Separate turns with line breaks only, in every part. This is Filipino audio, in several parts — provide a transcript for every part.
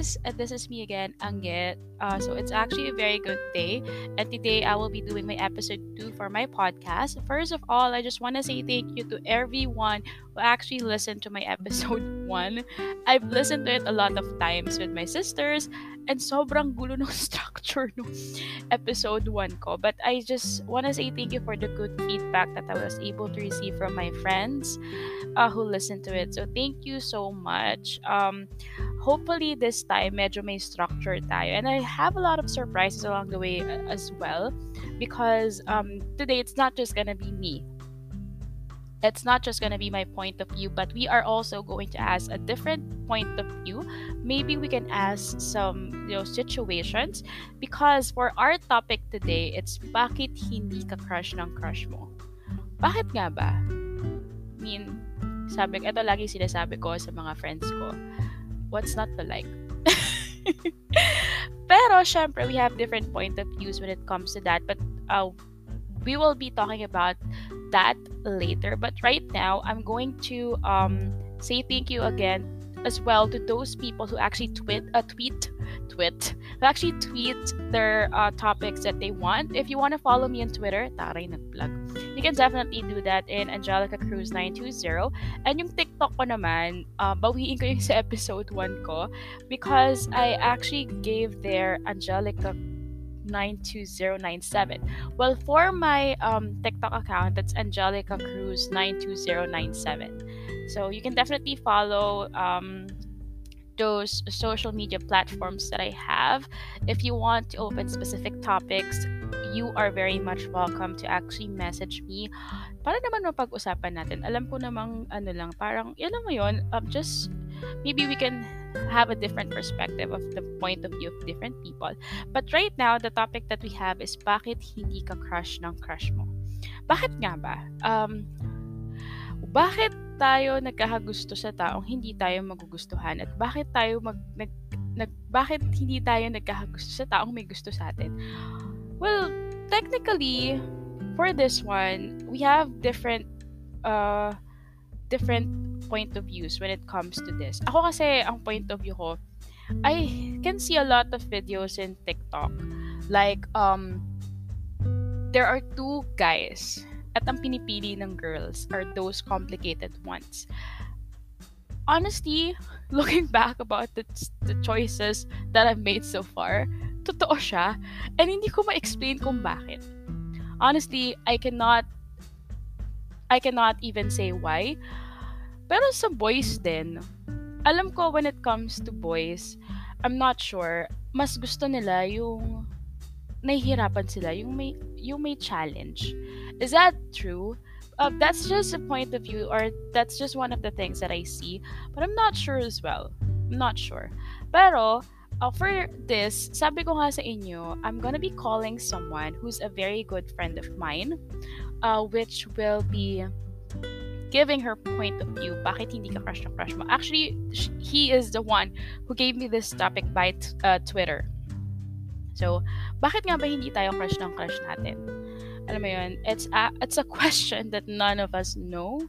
guys, uh, this is me again, Angit. Uh, so it's actually a very good day, and today I will be doing my episode two for my podcast. First of all, I just want to say thank you to everyone who actually listened to my episode one. I've listened to it a lot of times with my sisters, and sobrang gulo ng structure ng episode 1 ko. But I just want to say thank you for the good feedback that I was able to receive from my friends uh, who listened to it. So thank you so much. Um, hopefully this time medyo may structure tayo and I have a lot of surprises along the way uh, as well because um, today it's not just gonna be me it's not just going to be my point of view but we are also going to ask a different point of view maybe we can ask some you know situations because for our topic today it's bakit hindi ka crush ng crush mo bakit nga ba I mean sabi ito lagi sinasabi ko sa mga friends ko what's not to like? Pero, syempre, we have different point of views when it comes to that. But uh, we will be talking about that later. But right now, I'm going to um, say thank you again as well to those people who actually tweet, uh, tweet tweet. They actually tweet their uh, topics that they want. If you want to follow me on Twitter, taray nag-plug. You can definitely do that in Angelica Cruz 920. And yung TikTok ko naman, uh, bawiin ko yung sa episode 1 ko because I actually gave their Angelica 92097. Well, for my um, TikTok account, that's Angelica Cruz 92097. So you can definitely follow um, those social media platforms that I have. If you want to open specific topics, you are very much welcome to actually message me para naman mapag-usapan natin. Alam ko namang ano lang, parang, yun mo yun, uh, just maybe we can have a different perspective of the point of view of different people. But right now, the topic that we have is bakit hindi ka crush ng crush mo? Bakit nga ba? Um, bakit tayo nagkakagusto sa taong hindi tayo magugustuhan at bakit tayo mag, nag, nag bakit hindi tayo nagkakagusto sa taong may gusto sa atin? Well, technically, for this one, we have different uh different point of views when it comes to this. Ako kasi ang point of view ko, I can see a lot of videos in TikTok. Like um there are two guys at ang pinipili ng girls are those complicated ones. Honestly, looking back about the, the choices that I've made so far, totoo siya. And hindi ko ma-explain kung bakit. Honestly, I cannot I cannot even say why. Pero sa boys din, alam ko when it comes to boys, I'm not sure, mas gusto nila yung nahihirapan sila, yung may, yung may challenge. Is that true? Uh, that's just a point of view, or that's just one of the things that I see, but I'm not sure as well. I'm not sure. Pero, uh, for this, sabi ko nga sa inyo, I'm gonna be calling someone who's a very good friend of mine, uh, which will be giving her point of view. Bakit hindi ka crush na crush mo? Actually, he is the one who gave me this topic by t- uh, Twitter. So, bakit nga ba hindi tayo crush ng crush natin? alam mo yun, it's a, it's a question that none of us know,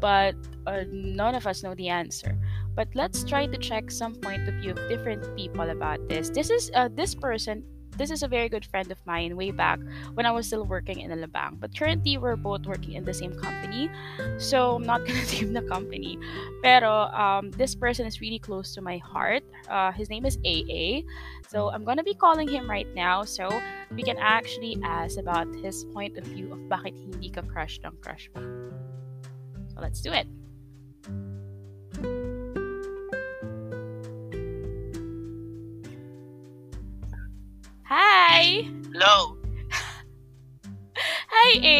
but uh, none of us know the answer. But let's try to check some point of view of different people about this. This is uh, this person this is a very good friend of mine way back when I was still working in Alabang. But currently, we're both working in the same company. So, I'm not gonna name the company. Pero, um, this person is really close to my heart. Uh, his name is AA. So, I'm gonna be calling him right now. So, we can actually ask about his point of view of bakit hindi ka crush ng crush mo. So, let's do it. Hi!
Hello!
Hi, A!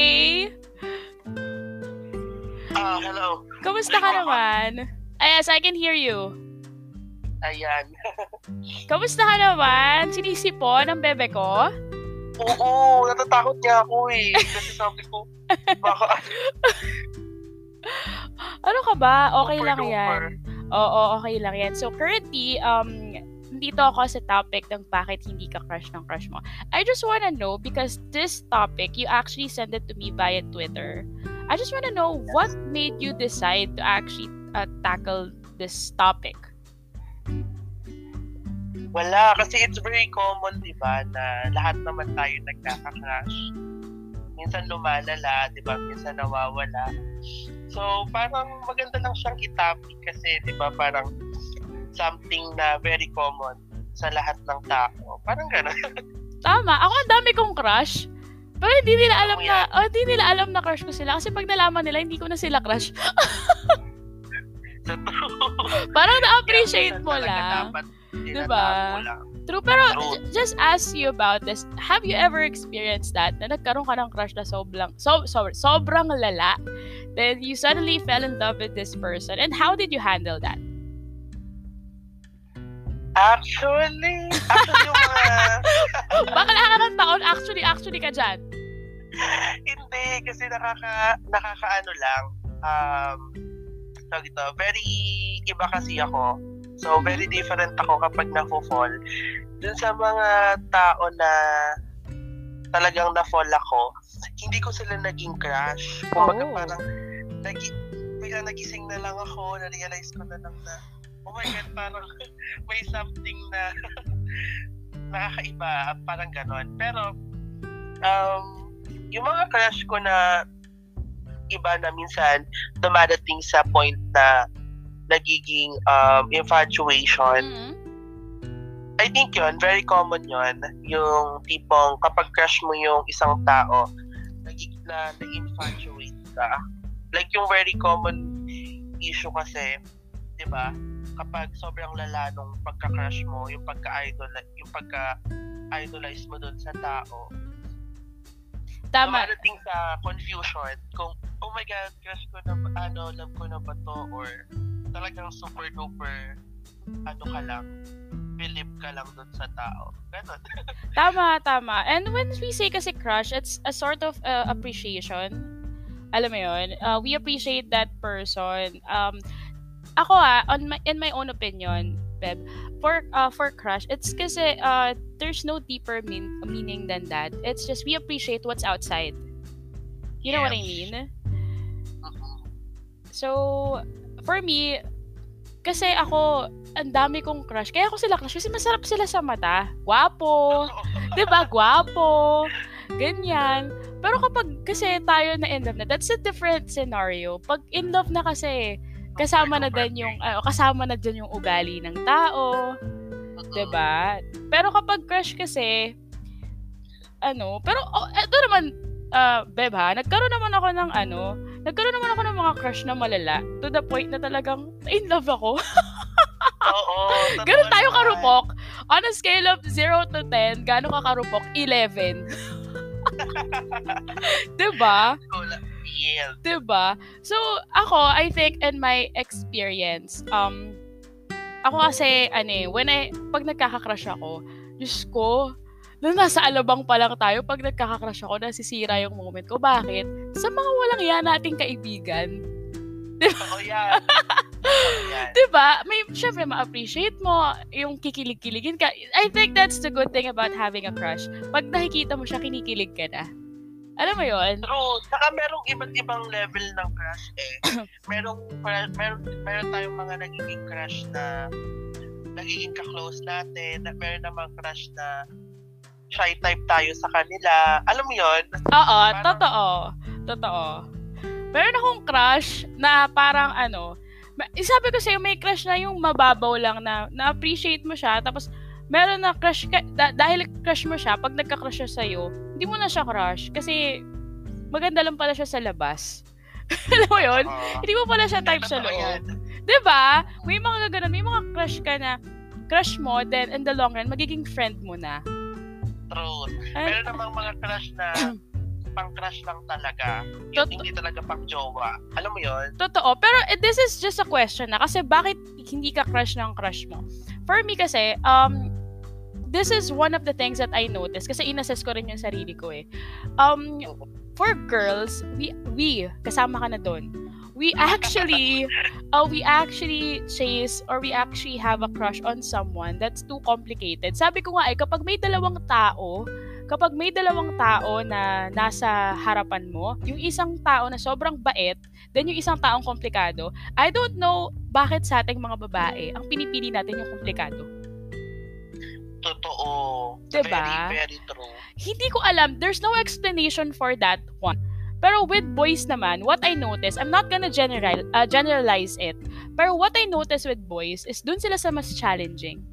Ah, hello.
Kamusta ka naman? Ay, yes, I can hear you.
Ayan.
Kamusta ka naman? Sinisipon ang bebe ko?
Oo, natatakot niya ako eh. Kasi sabi ko, baka
Ano ka ba? Okay lang yan. Oo, okay lang yan. So, currently, um, dito ako sa topic ng bakit hindi ka crush ng crush mo. I just wanna know because this topic, you actually sent it to me via Twitter. I just wanna know what made you decide to actually uh, tackle this topic.
Wala, kasi it's very common, di ba, na lahat naman tayo nagkaka-crash. Minsan lumalala, di ba, minsan nawawala. So, parang maganda lang siyang itopic kasi, di ba, parang something na very common sa lahat ng tao. Parang gano'n.
Tama. Ako ang dami kong crush. Pero hindi nila alam na, oh, hindi nila alam na crush ko sila. Kasi pag nalaman nila, hindi ko na sila crush. Parang na-appreciate
Kaya
mo lang.
dapat
Diba?
lang.
True, pero
True.
just ask you about this. Have you ever experienced that? Na nagkaroon ka ng crush na sobrang, so, so, sobrang lala. Then you suddenly fell in love with this person. And how did you handle that?
Actually, actually yung mga,
Bakala ka ng taon, actually, actually ka dyan.
hindi, kasi nakaka, nakakaano lang, um, tawag ito, very iba kasi ako. So, very different ako kapag nafo-fall. Dun sa mga tao na talagang na-fall ako, hindi ko sila naging crush. Kumbaga
Oh.
parang, nagi, bigla nagising na lang ako, na-realize ko na lang na, oh my God, parang may something na nakakaiba, parang ganon. Pero, um, yung mga crush ko na iba na minsan dumadating sa point na nagiging um, infatuation.
Mhm.
I think yon very common yon Yung tipong kapag crush mo yung isang tao, nagig na na-infatuate ka. Like yung very common issue kasi, di ba? Kapag sobrang lala nung pagka-crush mo, yung pagka-idol, yung pagka-idolize mo dun sa tao,
Tama.
dumadating sa confusion kung, oh my God, crush ko na, ano, love ko na ba to? Or talagang super duper, ano ka lang, believe ka lang dun sa tao. Ganon.
Tama, tama. And when we say kasi crush, it's a sort of uh, appreciation. Alam mo yun? Uh, we appreciate that person. Um, ako ah, on my, in my own opinion, Beb, for uh, for crush, it's kasi uh, there's no deeper mean, meaning than that. It's just we appreciate what's outside. You know what I mean?
Mhm.
So, for me, kasi ako, ang dami kong crush. Kaya ako sila crush kasi masarap sila sa mata. Gwapo. 'Di ba? Gwapo. Ganyan. Pero kapag kasi tayo na in love na, that's a different scenario. Pag in love na kasi, kasama na din yung ah, kasama na din yung ugali ng tao,
Mhm.
'di ba? Pero kapag crush kasi ano, pero oh, eto naman ah, Beb ha, nagkaroon naman ako ng ano, nagkaroon naman ako ng mga crush na malala to the point na talagang in love ako.
Oo.
Ganun tayo karupok. On a scale of 0 to 10, gaano ka karupok? 11. 'Di ba?
Wala. Feel.
'Di ba? So, ako, I think in my experience, um, ako kasi, ano eh, when I, pag nagkaka-crush ako, Diyos ko, na nasa alabang pa lang tayo, pag nagkaka-crush ako, nasisira yung moment ko. Bakit? Sa mga walang yan nating kaibigan.
Oo yan. Oo yan.
'Di ba? May, syempre, ma-appreciate mo yung kikilig-kiligin ka. I think that's the good thing about having a crush. Pag nakikita mo siya, kinikilig ka na. Alam mo yon
True. Saka merong iba't ibang level ng crush eh. merong, meron, meron tayong mga nagiging crush na nagiging ka-close natin. Na, meron namang crush na shy type tayo sa kanila. Alam mo yon
Oo,
Parang-
totoo. Totoo. Meron akong crush na parang ano, sabi ko sa'yo, may crush na yung mababaw lang na na-appreciate mo siya, tapos meron na crush ka, da- dahil crush mo siya, pag nagka-crush siya sa'yo, hindi mo na siya crush kasi maganda lang pala siya sa labas. Alam mo yun?
Oo.
Hindi mo pala siya type sa loob. 'Di ba? May mga gaganon, may mga crush ka na crush mo, then in the long run, magiging friend mo na.
True.
Ay,
Meron namang mga crush na pang-crush lang talaga. Yung
Tot-
hindi talaga pang-jowa. Alam mo yon
Totoo. Pero eh, this is just a question na. Kasi bakit hindi ka crush ng crush mo? For me kasi, um, this is one of the things that I noticed. Kasi inassess ko rin yung sarili ko eh. Um, for girls, we, we, kasama ka na doon. We actually, uh, we actually chase or we actually have a crush on someone that's too complicated. Sabi ko nga eh, kapag may dalawang tao, kapag may dalawang tao na nasa harapan mo, yung isang tao na sobrang bait, then yung isang taong komplikado, I don't know bakit sa ating mga babae, ang pinipili natin yung komplikado.
Totoo.
Diba?
Very, very true.
Hindi ko alam. There's no explanation for that one. Pero with boys naman, what I notice, I'm not gonna general, uh, generalize it. Pero what I notice with boys is dun sila sa mas challenging.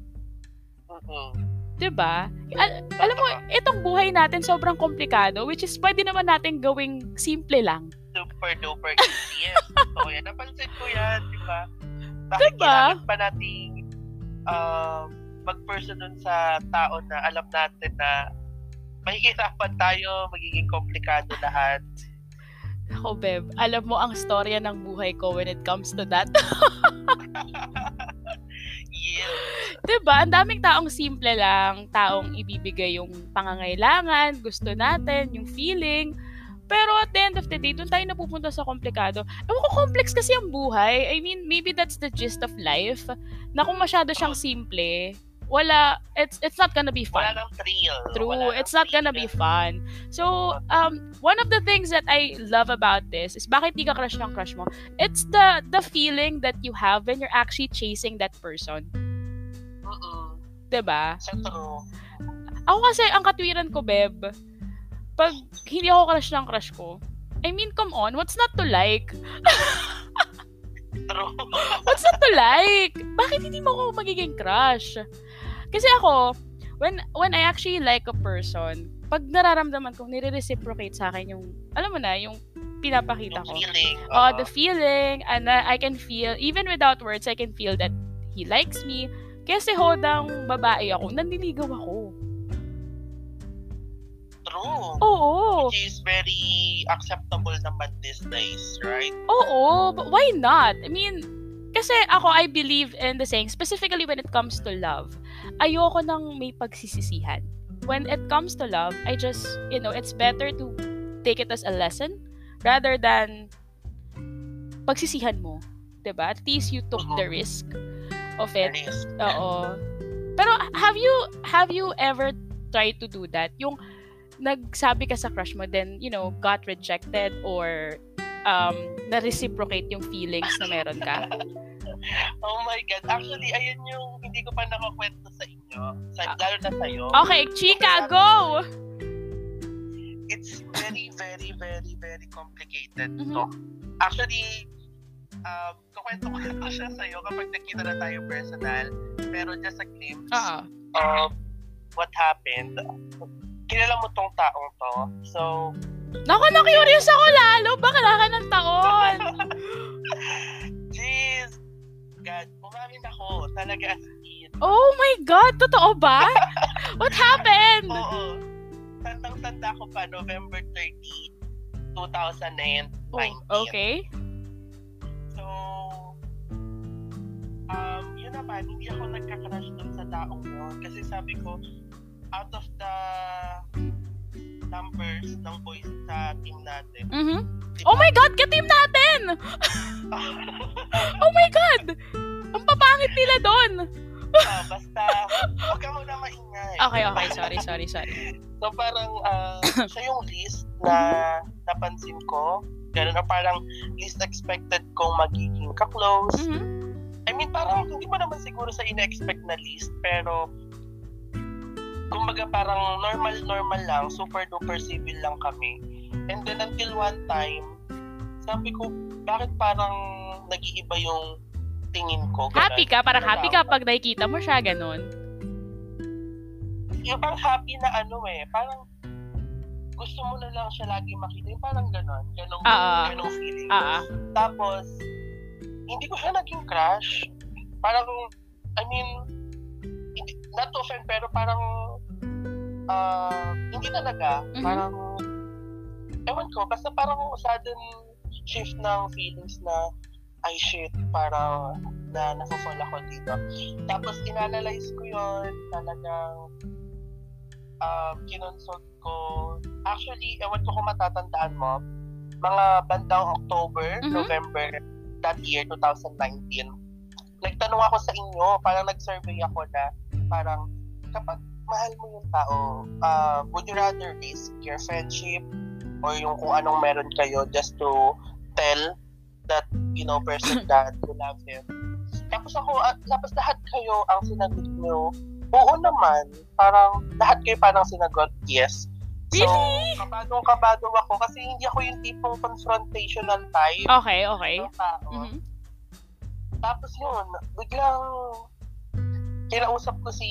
Mm-mm.
'Di ba? Al- alam mo, itong buhay natin sobrang komplikado, which is pwede naman natin gawing simple lang.
Super duper easy. Yes. Totoo yan. Napansin ko yan, di ba? Bakit
Diba?
kailangan pa natin um, mag-person dun sa tao na alam natin na mahihirapan tayo, magiging komplikado lahat.
Ako, Beb, alam mo ang storya ng buhay ko when it comes to that.
Yes.
'Di ba? Ang daming taong simple lang, taong ibibigay yung pangangailangan, gusto natin, yung feeling. Pero at the end of the day, doon tayo napupunta sa komplikado. Ewan ko, complex kasi ang buhay. I mean, maybe that's the gist of life. Na kung masyado siyang simple, wala, it's it's not gonna be fun.
Wala thrill.
True.
Wala
It's not gonna be
thrill.
fun. So, um, one of the things that I love about this is bakit di ka crush ng crush mo? It's the the feeling that you have when you're actually chasing that person.
Mm-mm.
'Di ba? Ako kasi, ang katwiran ko, Beb, pag hindi ako crush ng crush ko, I mean, come on, what's not to like?
True.
What's not to like? Bakit hindi mo ako magiging crush? Kasi ako, when when I actually like a person, pag nararamdaman ko, nire-reciprocate sa akin yung, alam mo na, yung pinapakita
Yung
ko.
feeling.
Oh,
oo.
the feeling, and uh, I can feel, even without words, I can feel that he likes me. Kasi hodang babae ako, nandiligaw ako.
True.
Oo.
Which is very acceptable naman these days, right?
Oo, but why not? I mean, kasi ako, I believe in the saying, specifically when it comes to love, ayoko nang may pagsisisihan. When it comes to love, I just, you know, it's better to take it as a lesson rather than pagsisihan mo. 'Di ba? At least you took the risk of it. Oo. Pero have you have you ever tried to do that? Yung nagsabi ka sa crush mo then, you know, got rejected or um na-reciprocate yung feelings na meron ka?
Oh my God. Actually, ayun yung hindi ko pa nakakwento sa inyo. Sa, lalo na sa'yo.
Okay, chika, go!
It's very, very, very, very complicated
Mhm.
to. Actually, um, kukwento ko na to siya sa'yo kapag nakita na tayo personal. Pero just a glimpse
Oo.
of what happened. Kilala mo tong taong to. So,
Naku, na-curious ako lalo. Bakla ka ng taon.
jeez, God, umamin ako. Talaga as in.
Oh my God, totoo ba? What happened?
Oo. Tandang-tanda ko pa, November 30, 2019.
Oh, okay.
So, um, yun naman, hindi ako nagka-crush dun sa taong yun. Kasi sabi ko, out of the numbers ng boys sa team natin,
Mhm.
di
Oh my God, ka-team natin! Oh my God! Ang papangit nila doon.
Ah, basta, huwag ka muna maingay.
Okay, okay. Sorry, sorry, sorry.
So, parang, ah, siya yung least na napansin ko. Ganun, or parang least expected kong magiging ka-close.
Mhm.
I mean, parang hindi mo naman siguro sa ina-expect na list, pero kumbaga parang normal-normal lang, super-duper civil lang kami. And then until one time, sabi ko, bakit parang nag-iiba yung tingin ko? Ganun.
Happy ka? Parang happy ka pag nakikita mo siya, ganun.
Yung parang happy na ano eh, parang gusto mo na lang siya lagi makita. Yung parang ganon. Ganong,
Ah, ah.
ganong feeling.
Ah.
Tapos, hindi ko siya naging crush. Parang, I mean, not to offend, pero parang, ah, hindi talaga.
Mhm.
Parang, ewan ko, basta parang sudden shift ng feelings na, ay shit, parang, na nasa-fall ako dito. Tapos, inanalyze ko yon talagang, um, kinonsult ko. Actually, ewan ko kung matatandaan mo, mga bandang October,
Mhm.
November that year, 2019, nagtanong ako sa inyo, parang nag-survey ako na parang kapag mahal mo yung tao, uh, would you rather risk your friendship or yung kung anong meron kayo just to tell that, you know, person that you love him. Tapos ako, at tapos lahat kayo ang sinagot nyo Oo naman. Parang lahat kayo parang sinagot yes. So,
Really?
kabadong kabado ako kasi hindi ako yung tipong confrontational type
Okay, okay.
ng tao.
Mhm.
Tapos yun, biglang kinausap ko si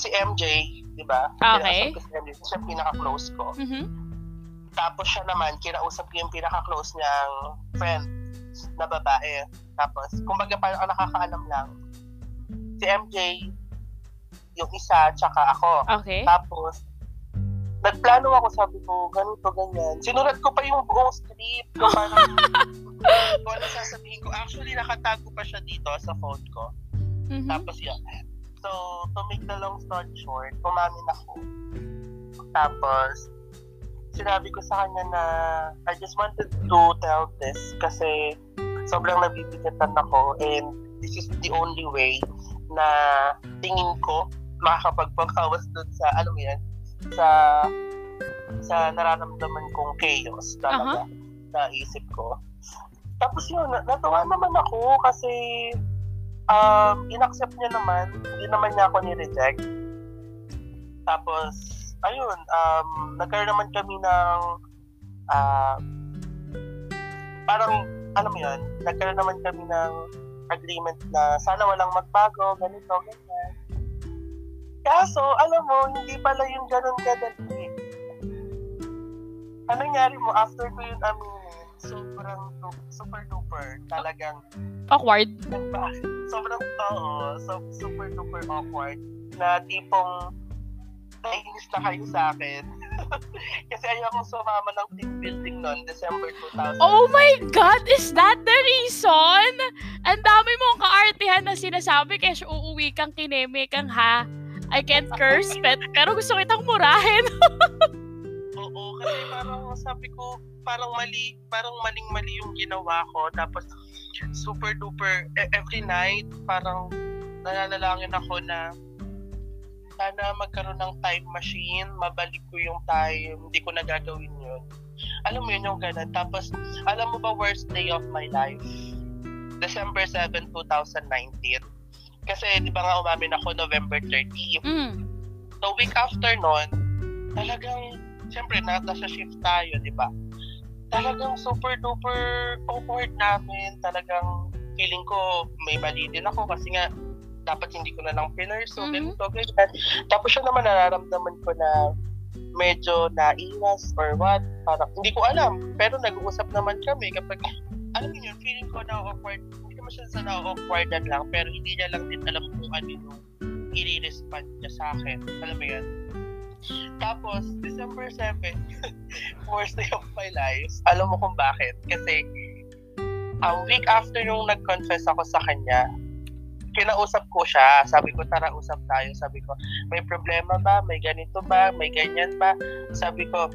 si MJ, di ba?
Okay.
Kinausap ko si MJ, siya pinaka-close ko.
Mhm.
Tapos siya naman, kinausap ko yung pinaka-close niyang friend na babae. Tapos, kumbaga parang ang nakakaalam lang, si MJ, yung isa, tsaka ako.
Okay.
Tapos, nagplano ako, sabi ko, ganito, ganyan. Sinulat ko pa yung buong script. Ko parang, kung ano sasabihin ko. Actually, nakatago pa siya dito sa phone ko.
Mhm.
Tapos yun. So, to make the long story short, umamin ako. Tapos, sinabi ko sa kanya na I just wanted to tell this kasi sobrang nabibigatan ako and this is the only way na tingin ko makakapagpakawas dun sa, ano mo yan, sa sa nararamdaman kong chaos talaga sa isip ko. Tapos yun, na- natuwa naman ako kasi um, inaccept niya naman, hindi naman niya ako ni-reject. Tapos, ayun, um, nagkaroon naman kami ng ah, parang, alam mo yun, nagkaroon naman kami ng agreement na sana walang magbago, ganito, ganyan. Kaso, alam mo, hindi pala yung ganun kadali. Ano nangyari mo after ko yun aminin, sobrang super duper, talagang
Awkward.
sobrang oo, so, super duper awkward na tipong naiinis na kayo sa akin. Kasi ayokong sumama ng team building noon, December 2000.
Oh my God! Is that the reason? Ang dami mong kaartihan na sinasabi kaya uuwi kang kineme kang ha. I can't curse, pet, pero gusto kitang murahin.
Oo, kasi parang sabi ko, parang mali, parang maling-mali yung ginawa ko. Tapos, super duper, e- every night, parang nananalangin ako na sana magkaroon ng time machine, mabalik ko yung time, hindi ko na gagawin yun. Alam mo yun yung ganun. Tapos, alam mo ba worst day of my life? December 7, 2019. Kasi, di ba nga umamin ako November 30.
Mm.
The week after nun, talagang, siyempre, na, nasa shift tayo, di ba? Talagang super duper awkward namin. Talagang feeling ko may mali din ako kasi nga dapat hindi ko na lang pinurso,
Mhm.
ganito, ganyan. Tapos siya naman nararamdaman ko na medyo naiwas or what. Parang, hindi ko alam. Pero nag-uusap naman kami kapag, alam yun, feeling ko na awkward. Hindi naman siya sa na-awkwardan lang, pero hindi niya lang din alam kung ano yung i-respond niya sa akin. Alam mo yun? Tapos, December 7, worst day of my life. Alam mo kung bakit? Kasi, a week after nung nag-confess ako sa kanya, kinausap ko siya. Sabi ko, tara, usap tayo. Sabi ko, may problema ba? May ganito ba? May ganyan ba? Sabi ko,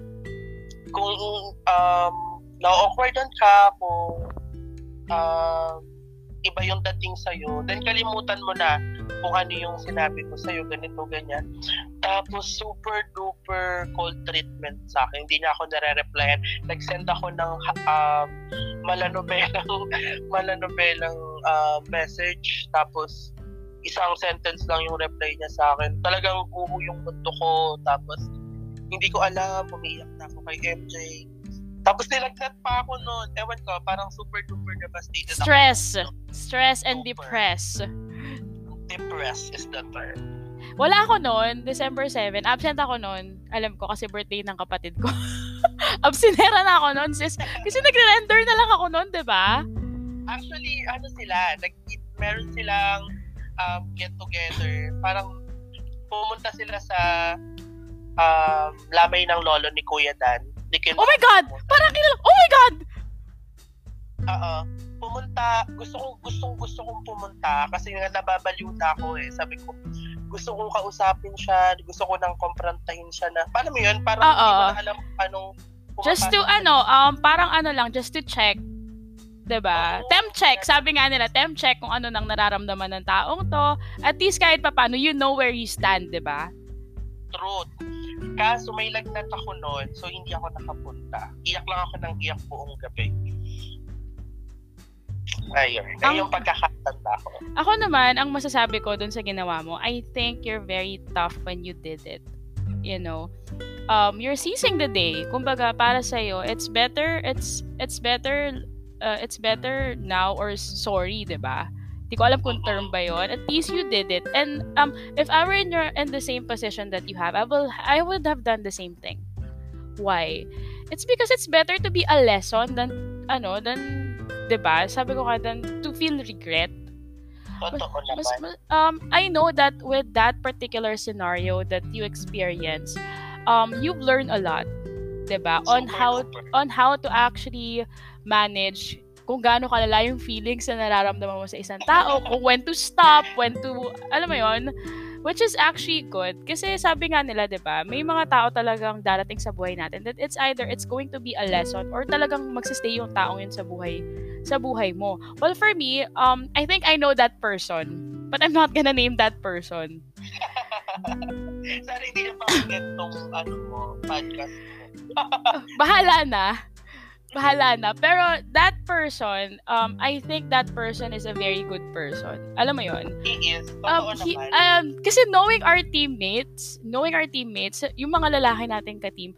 kung um, na-awkwardan ka, kung um, iba yung dating sa'yo, then kalimutan mo na kung ano yung sinabi ko sa'yo, ganito, ganyan. Tapos, super duper cold treatment sa akin. Hindi niya ako nare-replyan. Nag-send ako ng um, malanobelang, malanobelang uh, message. Tapos, isang sentence lang yung reply niya sa akin. Talagang buo yung mundo ko. Tapos, hindi ko alam, umiiyak na ako kay MJ. Tapos nilagnat pa ako noon. Ewan ko, parang super duper devastated
Stress.
ako.
Stress and
Super.
depress.
Depressed is the term.
Wala ako noon, December 7. Absent ako noon. Alam ko kasi birthday ng kapatid ko. Absinera na ako noon, sis. Kasi nagre-render na lang ako noon, di ba?
Actually, ano sila, nag meron silang um, get together. Parang pumunta sila sa um, lamay ng lolo ni Kuya Dan. Ni Kim
Oh my God! Parang kilala. Oh my God!
Oo. Pumunta, gusto kong gustong gusto kong pumunta kasi nga nababaliw na ako eh. Sabi ko, gusto kong kausapin siya, gusto ko nang komprontahin siya na, paano mo yun? Parang hindi
Oo.
mo na alam kung anong
Just to, ano, um, parang ano lang, just to check. 'Di ba?
Oo.
Temp check. Sabi nga nila, temp check kung ano nang nararamdaman ng taong to. At least kahit pa paano, you know where you stand, 'di ba?
truth. Kaso may lagnat ako noon, so hindi ako nakapunta. Iyak lang ako ng iyak buong gabi. Ayun. Ay,
Ang-
yung pagkakatanda ko.
Ako naman, ang masasabi ko dun sa ginawa mo, I think you're very tough when you did it. You know, um, you're seizing the day. Kumbaga, para sa'yo, it's better, it's, it's better, uh, it's better now or sorry, 'di ba? Di ko alam kung term ba yon. At least you did it. And um, if I were in your in the same position that you have, I will I would have done the same thing. Why? It's because it's better to be a lesson than ano than 'di ba? Sabi ko nga than to feel regret.
Totoo naman.
Mas, mas- um, I know that with that particular scenario that you experience, um, you've learned a lot, 'di ba? On how on how to actually manage kung gaano kalala yung feelings na nararamdaman mo sa isang tao, kung when to stop, when to, alam mo yon which is actually good. Kasi sabi nga nila, di ba, may mga tao talagang darating sa buhay natin that it's either it's going to be a lesson or talagang magsistay yung taong yun sa buhay sa buhay mo. Well, for me, um, I think I know that person. But I'm not gonna name that person.
Sana hindi na pakinggan tong ano mo, podcast mo.
Bahala na. Bahala na. Pero that person, um, I think that person is a very good person. Alam mo yon
He is. Totoo
um, he, um, kasi knowing our teammates, knowing our teammates, yung mga lalaki nating ka-team,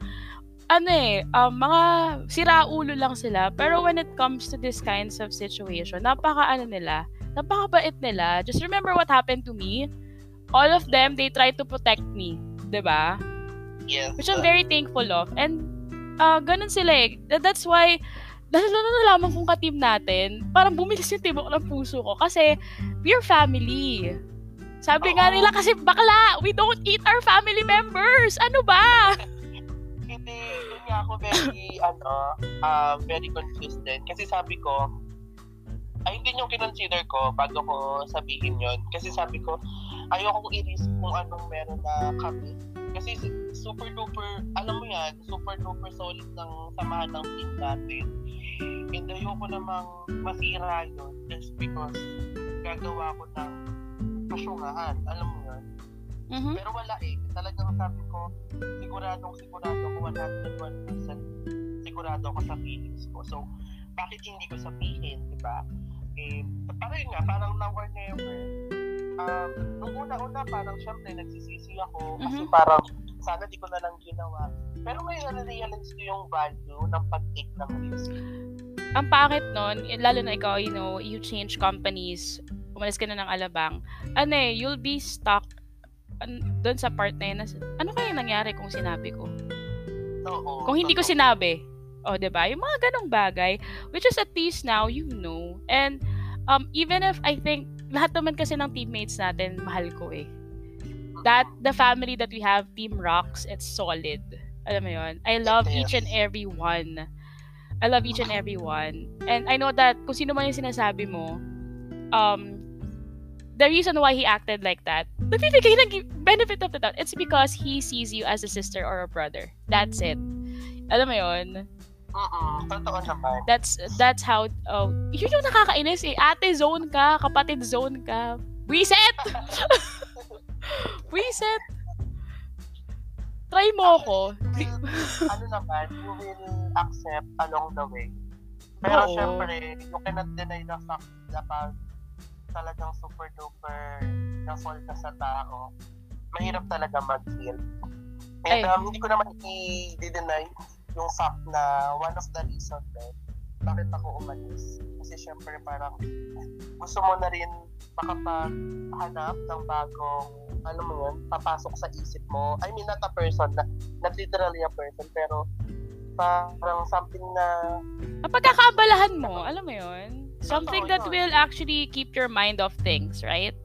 ano eh, um, mga siraulo lang sila. Pero when it comes to this kinds of situation, napaka ano nila, napakabait nila. Just remember what happened to me. All of them, they try to protect me. 'di ba?
yes.
Which I'm very thankful of. And, uh, ganun sila eh. That- That's why, dahil na nalaman kong ka-team natin, parang bumilis yung tibok ng puso ko. Kasi, we're family. Sabi nga
Oo.
nila kasi, bakla, we don't eat our family members. Ano ba?
hindi, yun nga ako very, ano, uh, very din. Kasi sabi ko, ay hindi yung kinonsider ko bago ko sabihin yon Kasi sabi ko, ayoko kong i-risk kung anong meron na kami. Kasi super duper, alam mo yan, super duper solid ng samahan ng team natin. And ayoko namang masira yun just because gagawa ko ng kasyungahan. Alam mo yun?
Mhm.
Pero wala eh. Talagang sabi ko, siguradong sigurado ko 101% sigurado ako sa feelings ko. So, bakit hindi ko sabihin, di ba? Eh, parang yun nga, parang now or never. Um, nung una-una, parang syempre nagsisisi ako kasi
Mhm.
parang sana di ko na lang ginawa. Pero ngayon, na-realize ko yung value ng pag-take ng risk.
Ang pangit nun, lalo na ikaw, you know, you change companies, umalis ka na ng alabang, ano eh, you'll be stuck doon sa part na yun. ano kaya nangyari kung sinabi ko?
Oo.
Kung hindi ko sinabi. O, 'di ba? Yung mga ganong bagay which is at least now you know. And um even if I think lahat naman kasi ng teammates natin mahal ko eh. That the family that we have, Team Rocks, it's solid. Alam mo 'yon. I love each and every one. I love each and every one. And I know that kung sino man yung sinasabi mo, um, the reason why he acted like that, nagbibigay ng benefit of the doubt. It's because he sees you as a sister or a brother. That's it. Alam mo yon
Mm-mm, totoo naman.
That's that's how oh, yun yung nakakainis eh. Ate zone ka, kapatid zone ka. Reset! Reset! Try mo ako.
ano naman, you will accept along the way. Pero
Oo.
syempre, you cannot deny the fact na pag talagang super duper na-fall ka sa tao, mahirap talaga mag-heal. And
Ay.
um, hindi ko naman i-deny yung fact na one of the reasons eh, bakit ako umalis. Kasi syempre parang gusto mo na rin makapaghanap ng bagong ano mo yun, papasok sa isip mo. I mean, not a person, na, not literally a person, pero parang something na
Ang pagkakaabalahan mo, alam mo yon Something that
yun.
will actually keep your mind off things, right?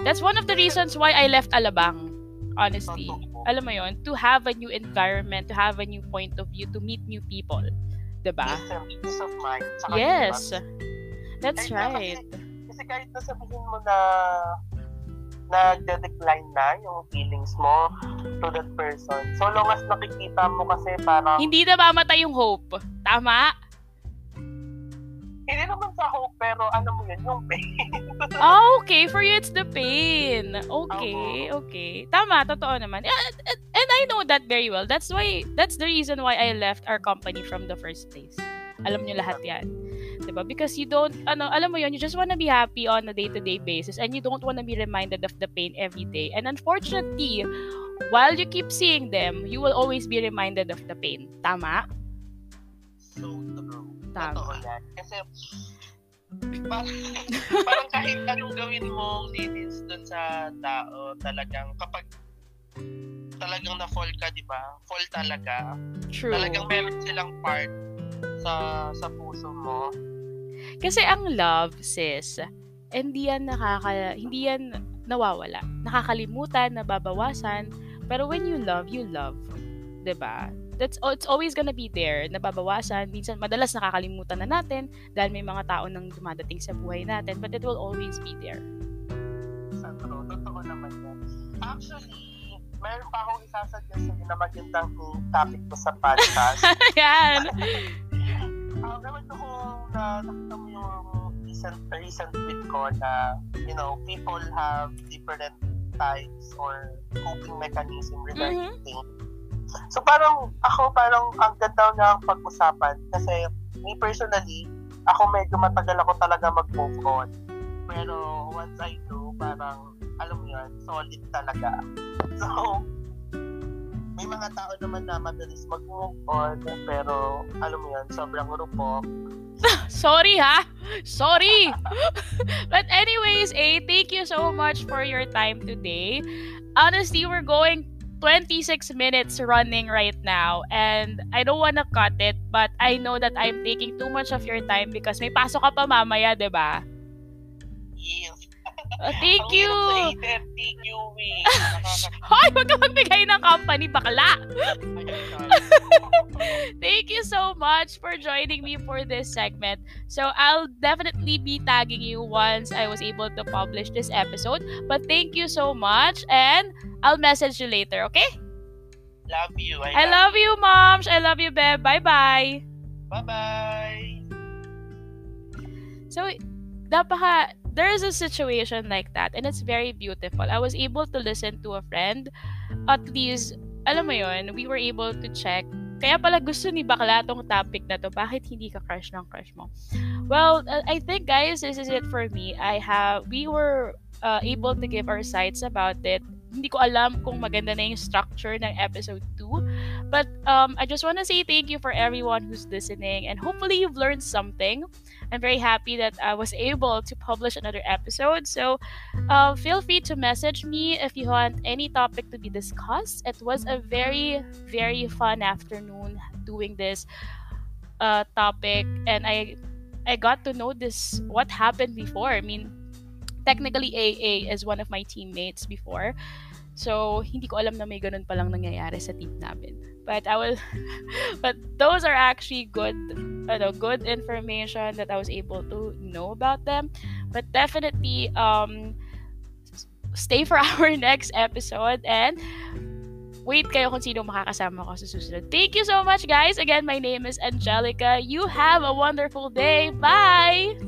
That's one of the reasons why I left Alabang, honestly.
Totoo.
Alam mo yon To have a new environment, to have a new point of view, to meet new people. 'Di ba?
peace, of mind.
Yes.
diba?
That's
Kahit na
right.
Kasi, kasi kahit na sabihin mo na nagde-decline na yung feelings mo to that person. So long as nakikita mo kasi parang
Hindi na mamatay yung hope. Tama?
Hindi naman sa hope pero ano mo yun, yung pain.
Ah, okay. For you, it's the pain. Okay, okay. Tama, totoo naman. And, and I know that very well. That's why, that's the reason why I left our company from the first place. Alam nyo lahat yan. 'di ba? Because you don't ano, alam mo 'yon, you just wanna be happy on a day-to-day basis and you don't wanna be reminded of the pain every day. And unfortunately, while you keep seeing them, you will always be reminded of the pain. Tama?
So true.
Tama.
Totoo yan. Kasi parang, parang kahit anong gawin mong linis dun sa tao, talagang kapag talagang na-fall ka, di ba? Fall talaga.
True.
Talagang meron silang part sa sa puso mo.
Kasi ang love, sis, hindi yan nakaka hindi yan nawawala. Nakakalimutan, nababawasan, pero when you love, you love. 'Di ba? That's it's always gonna be there. Nababawasan, minsan madalas nakakalimutan na natin dahil may mga tao nang dumadating sa buhay natin, but it will always be there.
Sa true, totoo naman yan. Actually, meron pa akong isasuggest sa'yo na magandang topic ko sa podcast.
Yan.
Ah, naman ko na nakita mo yung recent, recent tweet ko na, you know, people have different types or coping mechanism regarding
Mhm.
pain. So parang ako parang ang ganda na ang pag-usapan kasi me personally, ako medyo matagal ako talaga mag-move on. Pero once I do, parang alam mo yun, solid talaga. So, may mga tao naman na madalis mag-move on, pero alam mo yun, sobrang rupok.
Sorry ha. Sorry. but anyways, A, thank you so much for your time today. Honestly, we're going 26 minutes running right now and I don't wanna cut it but I know that I'm taking too much of your time because may pasok ka pa mamaya, 'di ba?
Yes.
Uh, thank you.
thank you,
Hoy, wag ka magbigay ng company, bakla. Thank you so much for joining me for this segment. So I'll definitely be tagging you once I was able to publish this episode. But thank you so much and I'll message you later, okay?
love you.
I love you, moms. I love you, Beb. Bye-bye.
Bye-bye.
So, napaka, there is a situation like that and it's very beautiful. I was able to listen to a friend. At least, alam mo yon we were able to check. Kaya pala gusto ni Bakla tong topic na to. Bakit hindi ka crush ng crush mo? Well, uh, I think guys, this is it for me. I have, we were uh, able to give our sides about it. Hindi ko alam kung maganda na yung structure ng episode 2. But um, I just want to say thank you for everyone who's listening and hopefully you've learned something. I'm very happy that I was able to publish another episode. So uh, feel free to message me if you want any topic to be discussed. It was a very, very fun afternoon doing this uh, topic, and I I got to know this what happened before. I mean, technically AA is one of my teammates before. So, hindi ko alam na may ganun palang nangyayari sa team namin. But I will but those are actually good ano, good information that I was able to know about them. But definitely um stay for our next episode and wait kayo kung sino makakasama ko sa susunod. Thank you so much guys. Again, my name is Angelica. You have a wonderful day. Bye.